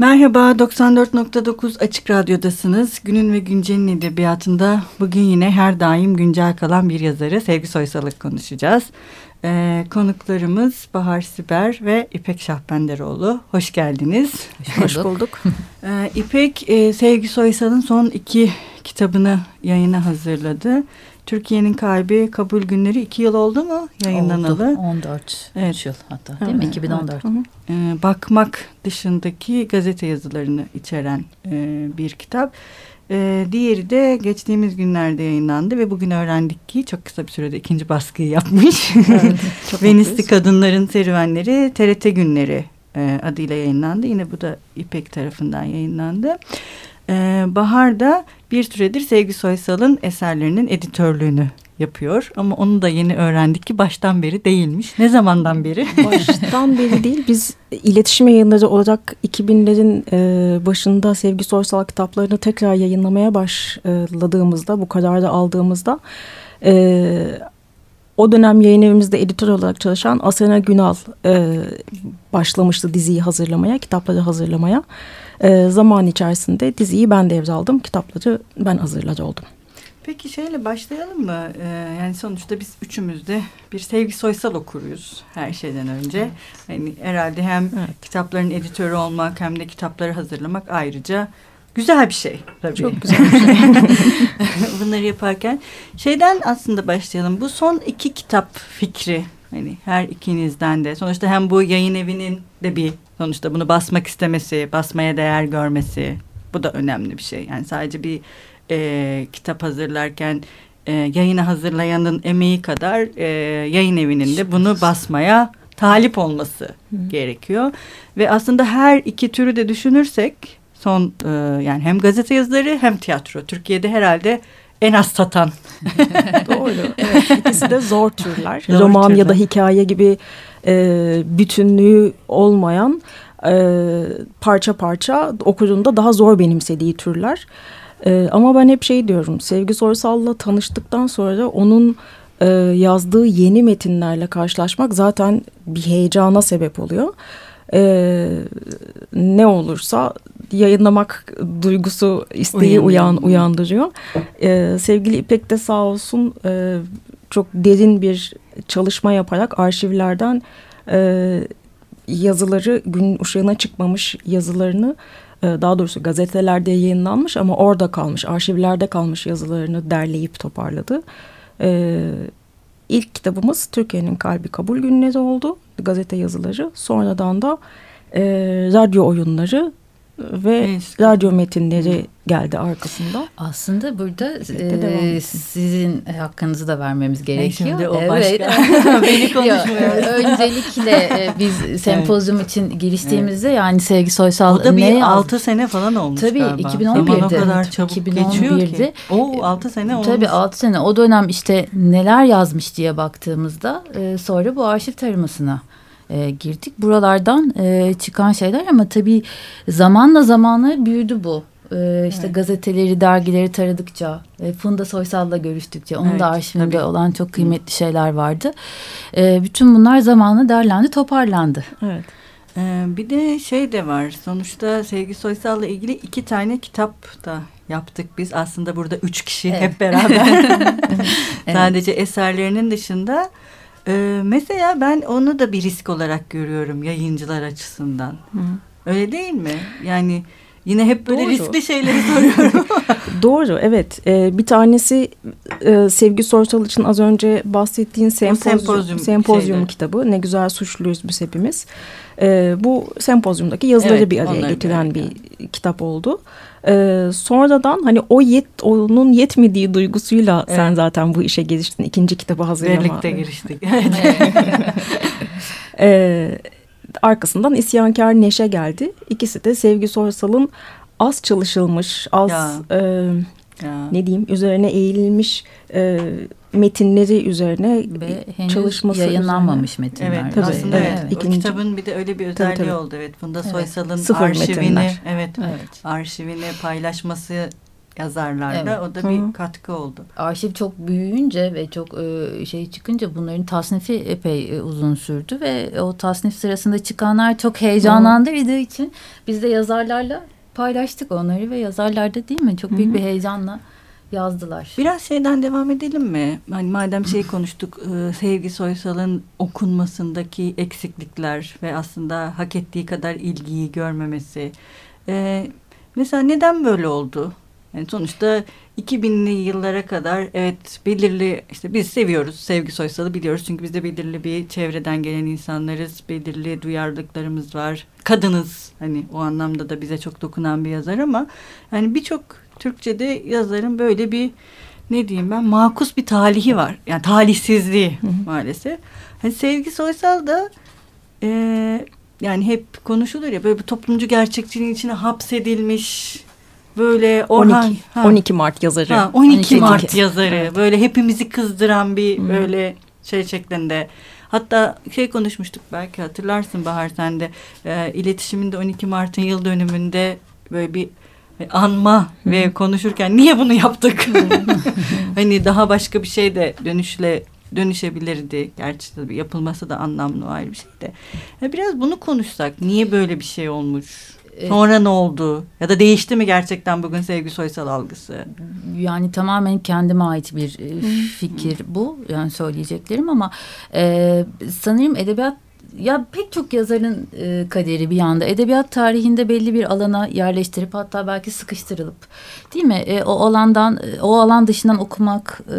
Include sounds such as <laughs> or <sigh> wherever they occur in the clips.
Merhaba, 94.9 Açık Radyo'dasınız. Günün ve Güncel'in edebiyatında bugün yine her daim güncel kalan bir yazarı Sevgi Soysal'ı konuşacağız. Ee, konuklarımız Bahar Siber ve İpek Şahbenderoğlu. Hoş geldiniz. Hoş bulduk. Hoş bulduk. <laughs> Ee, İpek, e, Sevgi Soysal'ın son iki kitabını yayına hazırladı. Türkiye'nin Kalbi Kabul Günleri iki yıl oldu mu yayınlanalı? Oldu 14 evet. yıl hatta değil evet, mi 2014. Evet. Ee, bakmak dışındaki gazete yazılarını içeren e, bir kitap. Ee, diğeri de geçtiğimiz günlerde yayınlandı ve bugün öğrendik ki çok kısa bir sürede ikinci baskıyı yapmış. Evet, <laughs> Venüs'lü Kadınların Serüvenleri TRT Günleri e, adıyla yayınlandı. Yine bu da İpek tarafından yayınlandı. Ee, Bahar da bir süredir Sevgi Soysal'ın eserlerinin editörlüğünü yapıyor. Ama onu da yeni öğrendik ki baştan beri değilmiş. Ne zamandan beri? <laughs> Baştan beri değil. Biz iletişim yayınları olarak 2000'lerin e, başında Sevgi Soysal kitaplarını tekrar yayınlamaya başladığımızda, bu kararı aldığımızda... E, o dönem yayın evimizde editör olarak çalışan Asena Günal e, başlamıştı diziyi hazırlamaya, kitapları hazırlamaya. E, zaman içerisinde diziyi ben devraldım, kitapları ben hazırladı oldum. Peki şeyle başlayalım mı? Ee, yani sonuçta biz üçümüz de bir Sevgi Soysal okuruyuz her şeyden önce. Evet. Yani herhalde hem evet. kitapların editörü olmak hem de kitapları hazırlamak ayrıca güzel bir şey tabii. Çok <laughs> güzel bir şey. <laughs> Bunları yaparken şeyden aslında başlayalım. Bu son iki kitap fikri hani her ikinizden de sonuçta hem bu yayın evinin de bir sonuçta bunu basmak istemesi, basmaya değer görmesi bu da önemli bir şey. Yani sadece bir e, kitap hazırlarken e, yayını hazırlayanın emeği kadar e, yayın evinin de bunu basmaya talip olması Hı. gerekiyor. Ve aslında her iki türü de düşünürsek son e, yani hem gazete yazıları hem tiyatro Türkiye'de herhalde en az satan. <laughs> Doğru. <laughs> Evet, ikisi de zor türler. Zor Roman türler. ya da hikaye gibi e, bütünlüğü olmayan e, parça parça okuduğunda daha zor benimsediği türler. E, ama ben hep şey diyorum, Sevgi Sorsal'la tanıştıktan sonra onun e, yazdığı yeni metinlerle karşılaşmak zaten bir heyecana sebep oluyor. E, ne olursa yayınlamak duygusu isteği uyan uyandırıyor. E, sevgili İpek de sağ olsun e, çok derin bir çalışma yaparak arşivlerden e, yazıları gün ışığına çıkmamış yazılarını e, daha doğrusu gazetelerde yayınlanmış ama orada kalmış arşivlerde kalmış yazılarını derleyip toparladı. E, ilk kitabımız Türkiye'nin Kalbi Kabul Günleri oldu gazete yazıları sonradan da e, radyo oyunları ve evet. radyo metinleri geldi arkasında. Aslında burada e, sizin hakkınızı da vermemiz gerekiyor. Şimdi o evet. başka. <laughs> <laughs> Beni konuşmuyor. Öncelikle e, biz <laughs> sempozyum evet. için giriştiğimizde evet. yani Sevgi Soysal o da bir ne 6 sene falan olmuş Tabii galiba. 2011'de. Zaman o kadar çabuk 2011'de. geçiyor ki. O 6 sene olmuş. Tabii 6 sene. O dönem işte neler yazmış diye baktığımızda e, sonra bu arşiv taramasına e, girdik. Buralardan e, çıkan şeyler ama tabii zamanla zamanla büyüdü bu. E, işte evet. gazeteleri, dergileri taradıkça, e, Funda Soysal'la görüştükçe, onun evet, da arşivinde tabii. olan çok kıymetli şeyler vardı. E, bütün bunlar zamanla derlendi, toparlandı. Evet. Ee, bir de şey de var. Sonuçta Sevgi Soysal'la ilgili iki tane kitap da yaptık biz. Aslında burada üç kişi evet. hep beraber. <laughs> <laughs> Sadece evet. eserlerinin dışında ee, mesela ben onu da bir risk olarak görüyorum yayıncılar açısından. Hı. Öyle değil mi? Yani yine hep böyle Doğru. riskli şeyleri soruyorum. <laughs> <laughs> Doğru evet. Ee, bir tanesi e, Sevgi Sorsal için az önce bahsettiğin sempozyum, sempozyum, sempozyum kitabı. Ne güzel suçluyuz biz hepimiz. Ee, bu sempozyumdaki yazıları evet, bir araya getiren bir kitap oldu. Ee, sonradan hani o yet onun yetmediği duygusuyla evet. sen zaten bu işe giriştin. ikinci kitabı hazırlama. Birlikte giriştik. <laughs> ee, arkasından isyankar Neşe geldi. İkisi de Sevgi Sorsal'ın az çalışılmış, az e, ya. ne diyeyim üzerine eğilmiş e, metinleri üzerine Ve henüz çalışması yayınlanmamış üzerine. metinler. Evet tabii. Aslında evet. evet. İkinci, o kitabın bir de öyle bir özelliği tabii, tabii. oldu. Evet Funda evet. Soysal'ın arşivini evet, evet arşivini paylaşması yazarlarda evet. o da bir Hı. katkı oldu. Arşiv çok büyüyünce ve çok e, şey çıkınca bunların tasnifi epey e, uzun sürdü ve o tasnif sırasında çıkanlar çok heyecanlandırdığı için biz de yazarlarla paylaştık onları ve yazarlarda değil mi çok büyük Hı. bir heyecanla yazdılar. Biraz şeyden devam edelim mi? Hani madem şey konuştuk, e, Sevgi Soysal'ın okunmasındaki eksiklikler ve aslında hak ettiği kadar ilgiyi görmemesi. E, mesela neden böyle oldu? Yani sonuçta 2000'li yıllara kadar evet belirli işte biz seviyoruz Sevgi Soysal'ı biliyoruz çünkü biz de belirli bir çevreden gelen insanlarız. Belirli duyarlılıklarımız var. Kadınız hani o anlamda da bize çok dokunan bir yazar ama yani birçok Türkçe'de yazarın böyle bir ne diyeyim ben makus bir talihi var. Yani talihsizliği maalesef. Hani Sevgi Soysal da e, yani hep konuşulur ya böyle bir toplumcu gerçekçiliğin içine hapsedilmiş böyle Orhan 12, ha, 12 Mart yazarı. Ha, 12, 12 Mart yazarı. Evet. Böyle hepimizi kızdıran bir hmm. böyle şey şeklinde. Hatta şey konuşmuştuk belki hatırlarsın Bahar sen de e, iletişiminde 12 Mart'ın yıl dönümünde böyle bir anma ve konuşurken niye bunu yaptık? <laughs> hani daha başka bir şey de dönüşle dönüşebilirdi. Gerçi tabii yapılması da anlamlı ayrı bir şey de. biraz bunu konuşsak. Niye böyle bir şey olmuş? Sonra ne oldu? Ya da değişti mi gerçekten bugün Sevgi Soysal algısı? Yani tamamen kendime ait bir e, fikir bu. Yani söyleyeceklerim ama e, sanırım edebiyat ya pek çok yazarın e, kaderi bir anda edebiyat tarihinde belli bir alana yerleştirip hatta belki sıkıştırılıp değil mi e, o alandan e, o alan dışından okumak e,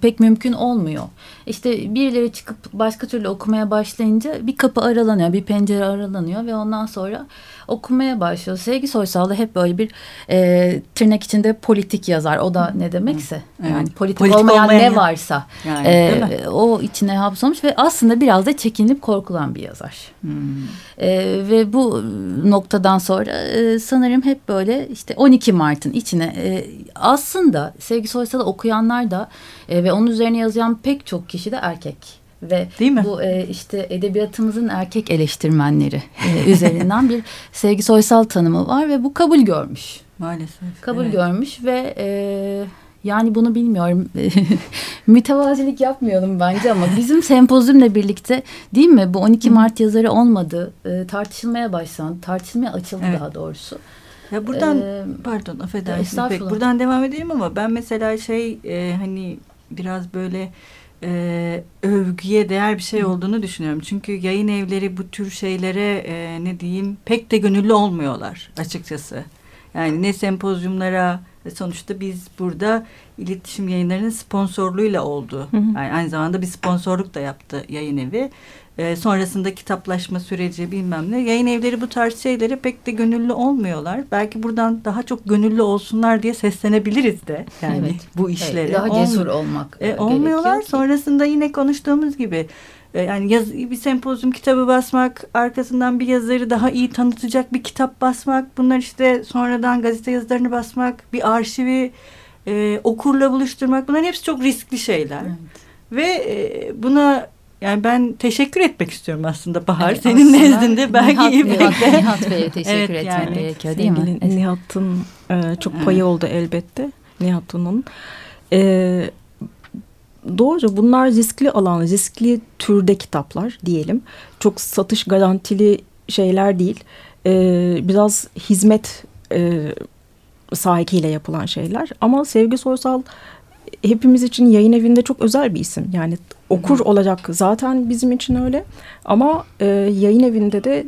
pek mümkün olmuyor. İşte birileri çıkıp başka türlü okumaya başlayınca bir kapı aralanıyor bir pencere aralanıyor ve ondan sonra okumaya başlıyor. Sevgi Soysal da hep böyle bir e, tırnak içinde politik yazar. O da ne demekse. Evet. Yani politik, politik olmayan, olmayan ne varsa yani, e, o içine hapsolmuş ve aslında biraz da çekinip korkulan bir yazar. Hmm. E, ve bu noktadan sonra e, sanırım hep böyle işte 12 Mart'ın içine e, aslında Sevgi Soysal'ı okuyanlar da e, ve onun üzerine yazan pek çok kişi de erkek ve Değil mi? bu e, işte edebiyatımızın erkek eleştirmenleri e, üzerinden bir <laughs> Sevgi Soysal tanımı var ve bu kabul görmüş. Maalesef. Kabul evet. görmüş ve e, yani bunu bilmiyorum. <laughs> Mütevazilik yapmayalım bence ama bizim sempozyumla birlikte değil mi bu 12 Mart yazarı olmadı. E, tartışılmaya başlandı. Tartışmaya açıldı evet. daha doğrusu. Ya buradan ee, pardon affedersin pek buradan devam edeyim ama ben mesela şey e, hani biraz böyle e, övgüye değer bir şey olduğunu düşünüyorum. Çünkü yayın evleri bu tür şeylere e, ne diyeyim pek de gönüllü olmuyorlar açıkçası. Yani ne sempozyumlara sonuçta biz burada iletişim yayınlarının sponsorluğuyla oldu. Hı hı. Yani aynı zamanda bir sponsorluk da yaptı yayın evi e, sonrasında kitaplaşma süreci bilmem ne. Yayın evleri bu tarz şeylere pek de gönüllü olmuyorlar. Belki buradan daha çok gönüllü olsunlar diye seslenebiliriz de yani evet. bu işlere. Evet, daha cesur olmak e, Olmuyorlar. Ki. Sonrasında yine konuştuğumuz gibi yani yaz, bir sempozyum kitabı basmak, arkasından bir yazarı daha iyi tanıtacak bir kitap basmak, bunlar işte sonradan gazete yazılarını basmak, bir arşivi e, okurla buluşturmak bunların hepsi çok riskli şeyler. Evet. Ve e, buna yani ben teşekkür etmek istiyorum aslında Bahar. Evet, Senin nezdinde belki Nihat, Nihat, Nihat Bey'e teşekkür <laughs> evet, etmek yani, gerekiyor değil mi? Nihat'ın e, çok payı oldu elbette. Nihat'ın. E, doğruca bunlar riskli alan, riskli türde kitaplar diyelim. Çok satış garantili şeyler değil. E, biraz hizmet e, sahikiyle yapılan şeyler. Ama Sevgi Soysal hepimiz için yayın evinde çok özel bir isim. Yani okur olacak zaten bizim için öyle. Ama e, yayın evinde de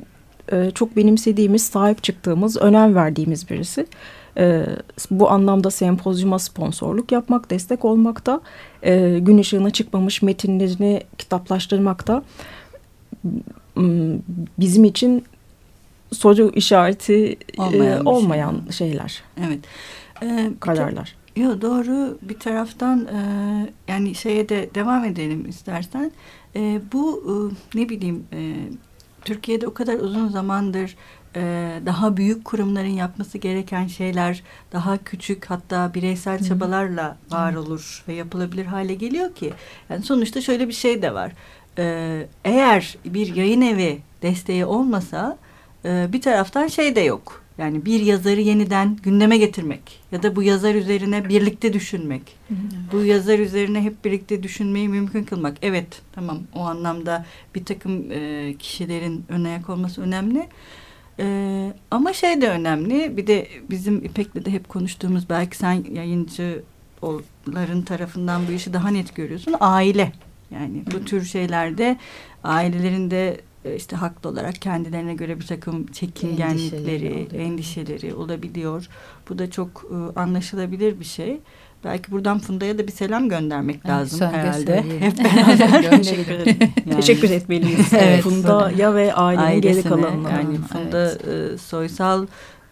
e, çok benimsediğimiz, sahip çıktığımız, önem verdiğimiz birisi. E, bu anlamda sempozyuma sponsorluk yapmak, destek olmakta, e, gün ışığına çıkmamış metinlerini kitaplaştırmakta bizim için soru işareti olmayan, e, olmayan şey. şeyler. Evet. Ee, kararlar. Yok doğru bir taraftan e, yani şeye de devam edelim istersen. E, bu e, ne bileyim e, Türkiye'de o kadar uzun zamandır e, daha büyük kurumların yapması gereken şeyler daha küçük hatta bireysel Hı. çabalarla var olur ve yapılabilir hale geliyor ki. Yani sonuçta şöyle bir şey de var. E, eğer bir yayın evi desteği olmasa e, bir taraftan şey de yok Yani bir yazarı yeniden gündeme getirmek ya da bu yazar üzerine birlikte düşünmek. Hı hı. Bu yazar üzerine hep birlikte düşünmeyi mümkün kılmak. Evet tamam o anlamda bir takım e, kişilerin ön ayak olması önemli. E, ama şey de önemli bir de bizim İpek'le de hep konuştuğumuz belki sen yayıncıların tarafından bu işi daha net görüyorsun. Aile yani bu tür şeylerde ailelerin de e, işte haklı olarak kendilerine göre bir takım çekingenlikleri, endişeleri, endişeleri olabiliyor. Bu da çok e, anlaşılabilir bir şey. Belki buradan Funda'ya da bir selam göndermek evet, lazım herhalde. Hep beraber. <laughs> Teşekkür, yani, Teşekkür etmeliyiz. evet, Funda'ya ve ailenin geri kalanına. Yani Funda evet. e, Soysal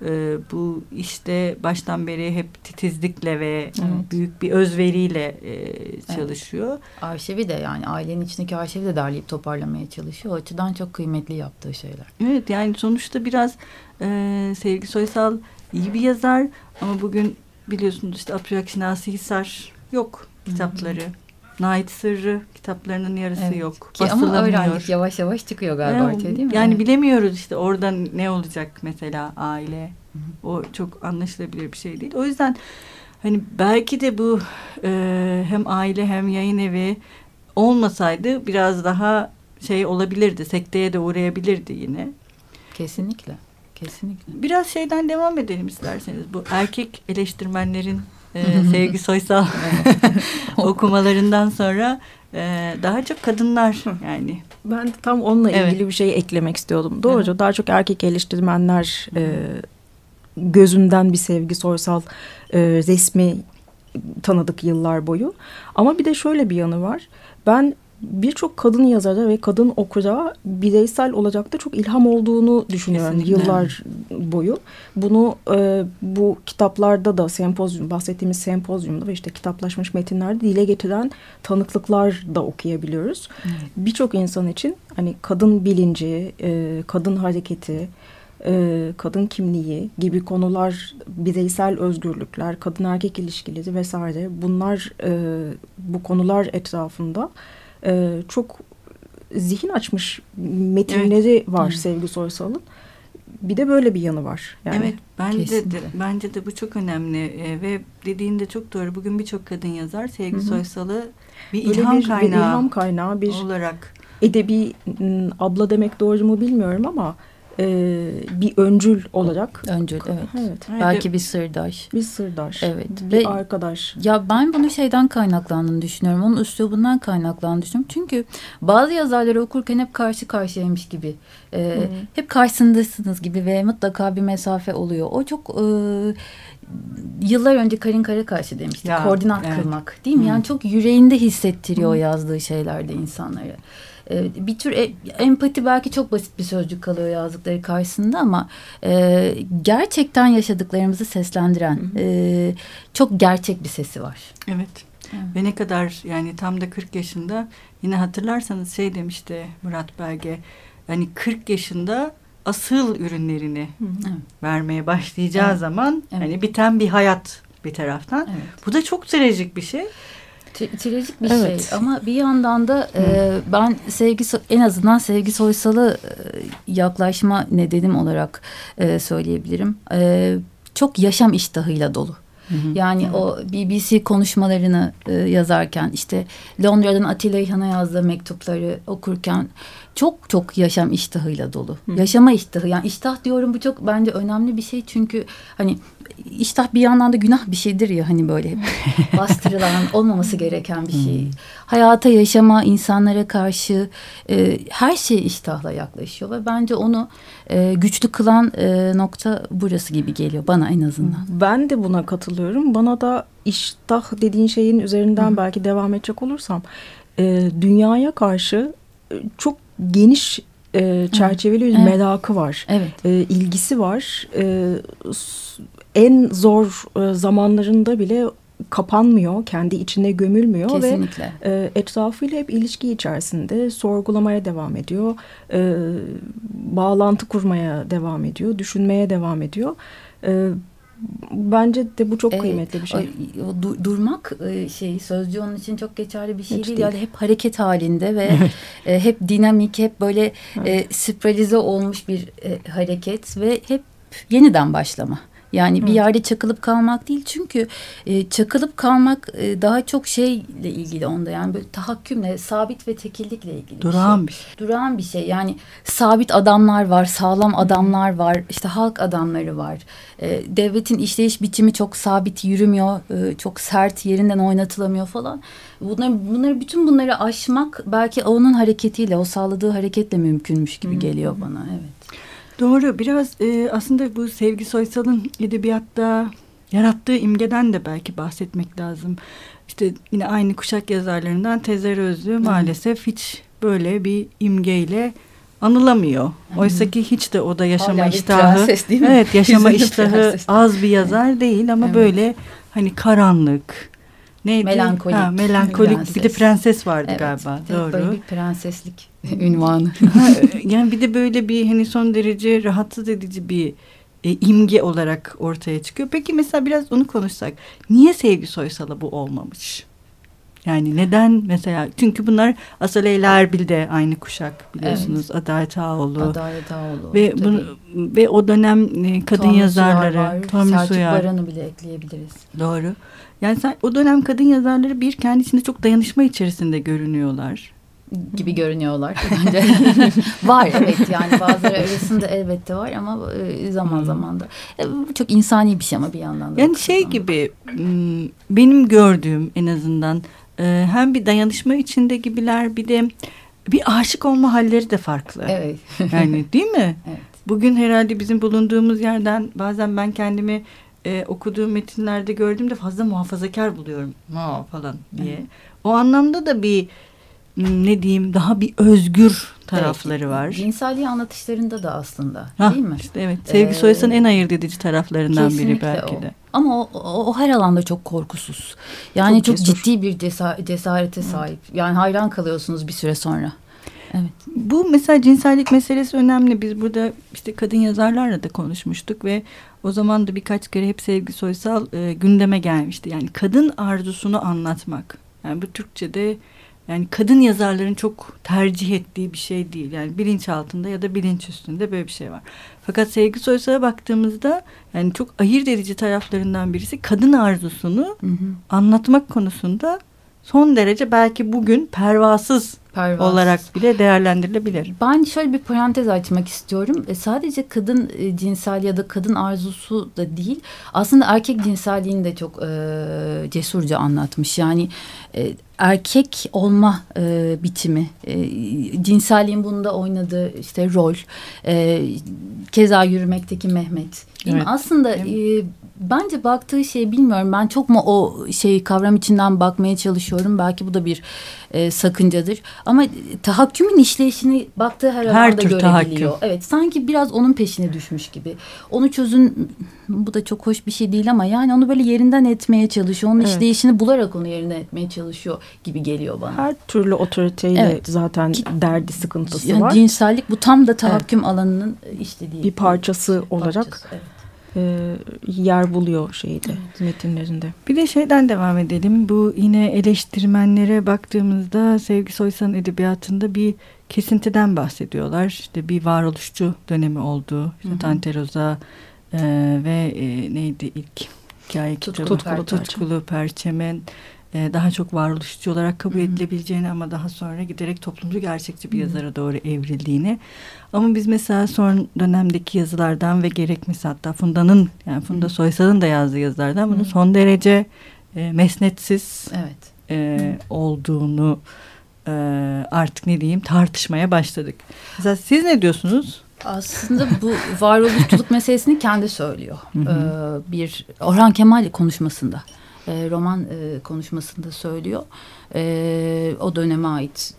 e, bu işte baştan beri hep titizlikle ve evet. büyük bir özveriyle e, çalışıyor. Evet. Arşivi de yani ailenin içindeki arşivi de derleyip toparlamaya çalışıyor. O açıdan çok kıymetli yaptığı şeyler. Evet yani sonuçta biraz e, Sevgi Soysal iyi bir yazar ama bugün biliyorsunuz işte Abdülhak Şinasi Hisar yok kitapları. Hı hı. Nait Sırrı kitaplarının yarısı evet. yok. Ki ama öğrendik yavaş yavaş çıkıyor galiba yani, ortaya değil mi? Yani bilemiyoruz işte orada ne olacak mesela aile. Hı-hı. O çok anlaşılabilir bir şey değil. O yüzden hani belki de bu e, hem aile hem yayın evi olmasaydı biraz daha şey olabilirdi. Sekteye de uğrayabilirdi yine. Kesinlikle. Kesinlikle. Biraz şeyden devam edelim isterseniz. Bu erkek eleştirmenlerin e, <laughs> Sevgi Soysal <laughs> <laughs> okumalarından sonra e, daha çok kadınlar yani. Ben de tam onunla evet. ilgili bir şey eklemek istiyordum. Doğru. Evet. Daha çok erkek eleştirmenler e, gözünden bir Sevgi Soysal e, resmi tanıdık yıllar boyu. Ama bir de şöyle bir yanı var. Ben birçok kadın yazara ve kadın okura bireysel olacak da çok ilham olduğunu düşünüyorum Kesinlikle. yıllar boyu. Bunu e, bu kitaplarda da sempozyum bahsettiğimiz sempozyumda ve işte kitaplaşmış metinlerde dile getiren tanıklıklar da okuyabiliyoruz. Evet. Birçok insan için hani kadın bilinci, e, kadın hareketi, e, kadın kimliği gibi konular, bireysel özgürlükler, kadın erkek ilişkileri vesaire bunlar e, bu konular etrafında e, çok zihin açmış metinleri evet. var evet. Sevgi Soysal'ın. Bir de böyle bir yanı var. Yani. Evet bence de, bence de bu çok önemli e, ve dediğinde çok doğru. Bugün birçok kadın yazar Sevgi Soysal'ı bir böyle ilham bir, kaynağı, bir ilham kaynağı bir olarak edebi abla demek doğru mu bilmiyorum ama e, bir öncül olarak. Öncül evet. evet. Belki bir sırdaş. Bir sırdaş. Evet. Bir Ve, arkadaş. Ya ben bunu şeyden kaynaklandığını düşünüyorum. Onun üslubundan kaynaklandığını düşünüyorum. Çünkü bazı yazarları okurken hep karşı karşıyaymış gibi. E. Hep karşısındasınız gibi ve mutlaka bir mesafe oluyor. O çok... E, yıllar önce Karin Karakaş'ı demişti. Ya, Koordinat evet. kırmak değil mi? Hmm. Yani çok yüreğinde hissettiriyor o yazdığı şeylerde insanları. Ee, bir tür e, empati belki çok basit bir sözcük kalıyor yazdıkları karşısında ama e, gerçekten yaşadıklarımızı seslendiren e, çok gerçek bir sesi var. Evet. evet. Ve ne kadar yani tam da 40 yaşında yine hatırlarsanız şey demişti Murat Belge hani 40 yaşında asıl ürünlerini evet. vermeye başlayacağı evet. zaman evet. hani biten bir hayat bir taraftan. Evet. Bu da çok trajik bir şey. Trajik bir evet. şey ama bir yandan da e, ben sevgi en azından sevgi soysalı e, yaklaşma nedenim olarak e, söyleyebilirim. E, çok yaşam iştahıyla dolu. Hı hı. Yani evet. o BBC konuşmalarını e, yazarken işte Londra'dan Atilla İlhan'a yazdığı mektupları okurken çok çok yaşam iştahıyla dolu. Hı. Yaşama iştahı yani iştah diyorum bu çok bence önemli bir şey çünkü hani iştah bir yandan da günah bir şeydir ya hani böyle <laughs> bastırılan olmaması gereken bir şey. Hmm. Hayata yaşama insanlara karşı e, her şey iştahla yaklaşıyor ve bence onu e, güçlü kılan e, nokta burası gibi geliyor bana en azından. Ben de buna katılıyorum. Bana da iştah dediğin şeyin üzerinden hmm. belki devam edecek olursam e, dünyaya karşı e, çok geniş e, çerçeveli bir evet. merakı var. Evet. E, ilgisi var. E, en zor e, zamanlarında bile kapanmıyor, kendi içine gömülmüyor Kesinlikle. ve e, etrafıyla hep ilişki içerisinde sorgulamaya devam ediyor, e, bağlantı kurmaya devam ediyor, düşünmeye devam ediyor. E, bence de bu çok kıymetli bir şey. O, du, durmak e, şey sözcü onun için çok geçerli bir şey Hiç değil. değil. Yani hep hareket halinde ve e, hep dinamik, hep böyle e, spralize olmuş bir e, hareket ve hep yeniden başlama. Yani bir yerde çakılıp kalmak değil çünkü e, çakılıp kalmak e, daha çok şeyle ilgili onda yani böyle tahakkümle sabit ve tekillikle ilgili Durağan bir şey. bir şey. Durağan bir şey yani sabit adamlar var sağlam adamlar var işte halk adamları var. E, devletin işleyiş biçimi çok sabit yürümüyor e, çok sert yerinden oynatılamıyor falan. Bunları, bunları bütün bunları aşmak belki onun hareketiyle o sağladığı hareketle mümkünmüş gibi geliyor bana evet. Doğru. Biraz e, aslında bu Sevgi Soysal'ın edebiyatta yarattığı imgeden de belki bahsetmek lazım. İşte yine aynı kuşak yazarlarından Tezer Özlü maalesef hiç böyle bir imgeyle anılamıyor. Oysa ki hiç de o da yaşama Hala iştahı. değil mi? Evet, yaşama iştahı az bir yazar değil ama evet. böyle hani karanlık, neydi? Melankolik. Ha, melankolik prenses. bir de prenses vardı evet, galiba. Doğru. Böyle bir prenseslik <laughs> ünvanı. yani bir de böyle bir hani son derece rahatsız edici bir e, imge olarak ortaya çıkıyor. Peki mesela biraz onu konuşsak. Niye Sevgi Soysal'a bu olmamış? Yani neden mesela çünkü bunlar Asıl Leyla Erbil de aynı kuşak biliyorsunuz evet. Adalet Ağoğlu. Adalet Ağoğlu. Ve bunu, ve o dönem e, kadın Tomris yazarları Tomris Selçuk Baran'ı bile ekleyebiliriz. Doğru. Yani sen, o dönem kadın yazarları bir kendisinde çok dayanışma içerisinde görünüyorlar gibi görünüyorlar <laughs> bence. <laughs> var evet yani bazıları arasında elbette var ama e, zaman zaman da e, çok insani bir şey ama bir yandan da. Yani şey zaman. gibi benim gördüğüm en azından e, hem bir dayanışma içinde gibiler bir de bir aşık olma halleri de farklı. Evet. Yani değil mi? <laughs> Evet. Bugün herhalde bizim bulunduğumuz yerden bazen ben kendimi e, okuduğum metinlerde gördüğümde fazla muhafazakar buluyorum ha, falan diye. Evet. O anlamda da bir ne diyeyim daha bir özgür tarafları var. Cinselliği anlatışlarında da aslında ha, değil mi? Işte evet. Sevgi ee, Soyas'ın en ayırt edici taraflarından biri belki o. de. Ama o, o, o her alanda çok korkusuz. Yani çok, çok ciddi bir cesarete sahip. Evet. Yani hayran kalıyorsunuz bir süre sonra. Evet. Bu mesela cinsellik meselesi önemli. Biz burada işte kadın yazarlarla da konuşmuştuk ve o zaman da birkaç kere hep Sevgi Soysal e, gündeme gelmişti. Yani kadın arzusunu anlatmak. Yani bu Türkçe'de yani kadın yazarların çok tercih ettiği bir şey değil. Yani bilinç altında ya da bilinç üstünde böyle bir şey var. Fakat Sevgi Soysal'a baktığımızda yani çok ayırt edici taraflarından birisi kadın arzusunu hı hı. anlatmak konusunda son derece belki bugün pervasız Pervasız. olarak bile değerlendirilebilir. Ben şöyle bir parantez açmak istiyorum. E, sadece kadın e, cinsel ya da kadın arzusu da değil. Aslında erkek cinselliğini de çok e, cesurca anlatmış. Yani e, erkek olma e, biçimi, e, cinselliğin bunda oynadığı işte rol, e, keza yürümekteki Mehmet. Değil evet. mi? Aslında e, bence baktığı şey bilmiyorum ben çok mu o şey kavram içinden bakmaya çalışıyorum. Belki bu da bir e, sakıncadır. Ama tahakkümün işleyişini baktığı her, her alanda görebiliyor. Tahakküm. Evet sanki biraz onun peşine düşmüş gibi. Onu çözün bu da çok hoş bir şey değil ama yani onu böyle yerinden etmeye çalışıyor. Onun evet. işleyişini bularak onu yerinden etmeye çalışıyor gibi geliyor bana. Her türlü otoriteyle evet. zaten Ki, derdi sıkıntısı yani var. Cinsellik bu tam da tahakküm evet. alanının işlediği bir parçası bir olarak. Parçası, evet e, yer buluyor şeyde evet. metinlerinde. Bir de şeyden devam edelim. Bu yine eleştirmenlere baktığımızda Sevgi Soysal'ın edebiyatında bir kesintiden bahsediyorlar. İşte bir varoluşçu dönemi olduğu. İşte Tanteroza e, ve e, neydi ilk hikaye kitabı? Tutkulu, Tutkulu Perçemen e, daha çok varoluşçu olarak kabul edilebileceğini ama daha sonra giderek toplumcu gerçekçi bir yazara doğru evrildiğini. Ama biz mesela son dönemdeki yazılardan ve gerek mesela hatta Funda'nın yani Funda. Soysal'ın da yazdığı yazılardan bunu son derece e, mesnetsiz evet. e, olduğunu e, artık ne diyeyim tartışmaya başladık. Mesela siz ne diyorsunuz? Aslında bu varoluşçuluk meselesini kendi söylüyor. Hı hı. Ee, bir Orhan Kemal konuşmasında e, roman e, konuşmasında söylüyor. E, o döneme ait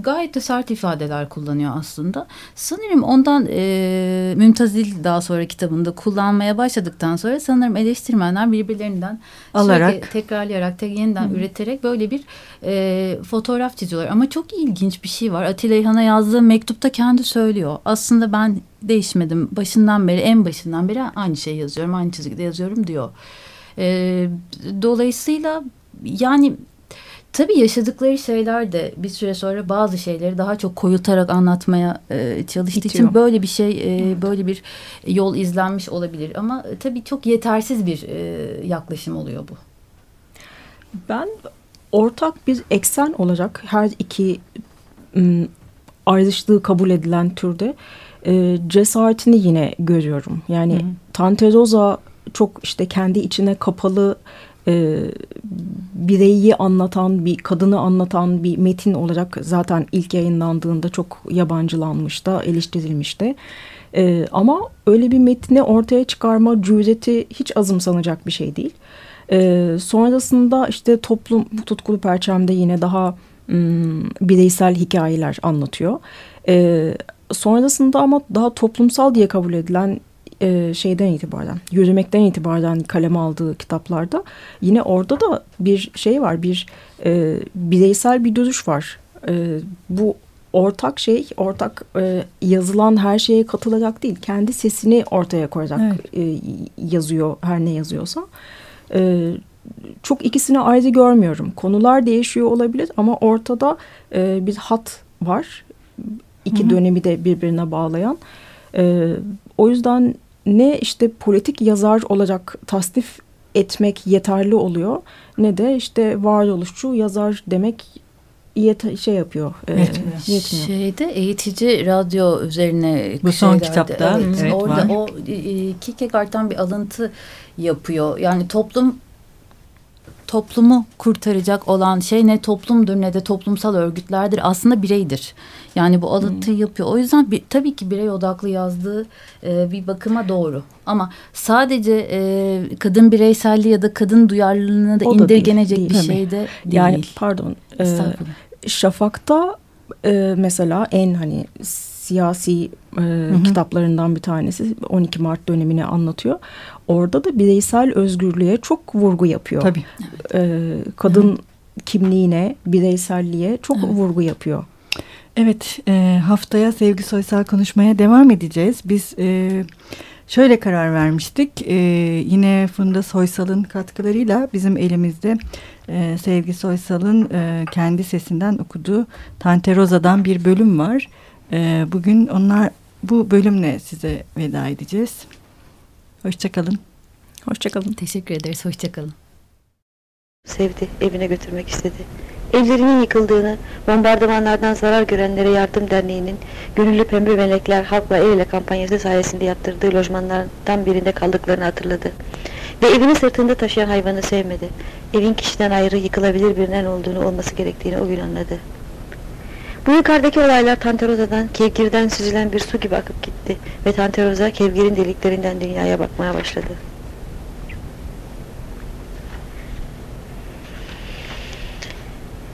gayet de sert ifadeler kullanıyor aslında. Sanırım ondan e, Mümtazil daha sonra kitabında kullanmaya başladıktan sonra sanırım eleştirmenler birbirlerinden alarak tekrarlayarak tek yeniden Hı. üreterek böyle bir e, fotoğraf çiziyorlar. Ama çok ilginç bir şey var. Atilla İlhan'a yazdığı mektupta kendi söylüyor. Aslında ben değişmedim. Başından beri en başından beri aynı şey yazıyorum. Aynı çizgide yazıyorum diyor. E, dolayısıyla yani Tabii yaşadıkları şeyler de bir süre sonra bazı şeyleri daha çok koyultarak anlatmaya e, çalıştığı İtiyor. için böyle bir şey, e, böyle bir yol izlenmiş olabilir. Ama tabii çok yetersiz bir e, yaklaşım oluyor bu. Ben ortak bir eksen olacak her iki ım, kabul edilen türde e, cesaretini yine görüyorum. Yani Hı. Çok işte kendi içine kapalı e, bireyi anlatan bir kadını anlatan bir metin olarak zaten ilk yayınlandığında çok yabancılanmış da eleştirilmişti. E, ama öyle bir metni ortaya çıkarma cüreti hiç azımsanacak bir şey değil. E, sonrasında işte toplum tutkulu perçemde yine daha m, bireysel hikayeler anlatıyor. E, sonrasında ama daha toplumsal diye kabul edilen e, şeyden itibaren, yürümekten itibaren kaleme aldığı kitaplarda yine orada da bir şey var, bir e, bireysel bir duruş var. E, bu ortak şey, ortak e, yazılan her şeye katılacak değil, kendi sesini ortaya koyarak evet. e, yazıyor her ne yazıyorsa. E, çok ikisini ayrı görmüyorum. Konular değişiyor olabilir ama ortada e, bir hat var. İki Hı -hı. dönemi de birbirine bağlayan. E, o yüzden ne işte politik yazar olacak tasnif etmek yeterli oluyor ne de işte varoluşçu yazar demek yet şey yapıyor. E, yetmiyor. Şeyde eğitici radyo üzerine bu son kitapta evet, evet, orada var. o e, Kierkegaard'dan bir alıntı yapıyor. Yani toplum toplumu kurtaracak olan şey ne toplumdur ne de toplumsal örgütlerdir aslında bireydir. Yani bu alıntıyı hmm. yapıyor. O yüzden bir, tabii ki birey odaklı yazdığı e, bir bakıma doğru. Ama sadece e, kadın bireyselliği ya da kadın duyarlılığına da o indirgenecek değil, değil, bir şey de değil. Yani pardon. E, Şafak'ta e, mesela en hani siyasi e, hı hı. kitaplarından bir tanesi 12 Mart dönemini anlatıyor. Orada da bireysel özgürlüğe çok vurgu yapıyor. Tabii. E, kadın hı. kimliğine, bireyselliğe çok hı. vurgu yapıyor. Evet, e, haftaya Sevgi Soysal konuşmaya devam edeceğiz. Biz e, şöyle karar vermiştik. E, yine Funda Soysal'ın katkılarıyla bizim elimizde e, Sevgi Soysal'ın e, kendi sesinden okuduğu Tante Rosa'dan bir bölüm var. E, bugün onlar bu bölümle size veda edeceğiz. Hoşçakalın. Hoşçakalın. Teşekkür ederiz. Hoşçakalın. Sevdi, evine götürmek istedi. Evlerinin yıkıldığını, bombardımanlardan zarar görenlere yardım derneğinin gönüllü pembe melekler halkla el ele kampanyası sayesinde yaptırdığı lojmanlardan birinde kaldıklarını hatırladı. Ve evini sırtında taşıyan hayvanı sevmedi. Evin kişiden ayrı yıkılabilir birinden olduğunu olması gerektiğini o gün anladı. Bu yukarıdaki olaylar Tanteroza'dan, kevgirden süzülen bir su gibi akıp gitti ve Tanteroza kevgirin deliklerinden dünyaya bakmaya başladı.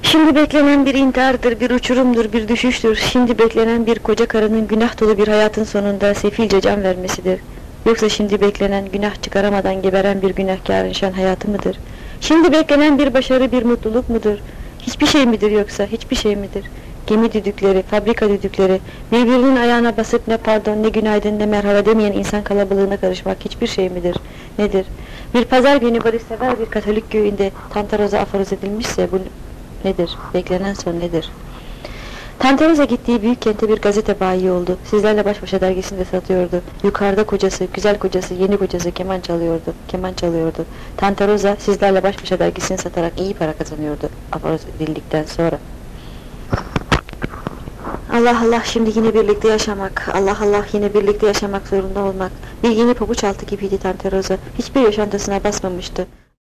Şimdi beklenen bir intihardır, bir uçurumdur, bir düşüştür. Şimdi beklenen bir koca karının günah dolu bir hayatın sonunda sefilce can vermesidir. Yoksa şimdi beklenen günah çıkaramadan geberen bir günahkarın şan hayatı mıdır? Şimdi beklenen bir başarı, bir mutluluk mudur? Hiçbir şey midir yoksa, hiçbir şey midir? Gemi düdükleri, fabrika düdükleri, birbirinin ayağına basıp ne pardon, ne günaydın, ne merhaba demeyen insan kalabalığına karışmak hiçbir şey midir? Nedir? Bir pazar günü barışsever bir katolik köyünde Tantaroza aforoz edilmişse bu nedir? Beklenen son nedir? Tantaroza gittiği büyük kente bir gazete bayi oldu. Sizlerle baş başa dergisinde satıyordu. Yukarıda kocası, güzel kocası, yeni kocası keman çalıyordu. Keman çalıyordu. Tantaroza sizlerle baş başa dergisini satarak iyi para kazanıyordu. Aforoz edildikten sonra. Allah Allah şimdi yine birlikte yaşamak, Allah Allah yine birlikte yaşamak zorunda olmak. Bir yeni pabuç altı gibiydi Tante Rosa. Hiçbir yaşantısına basmamıştı.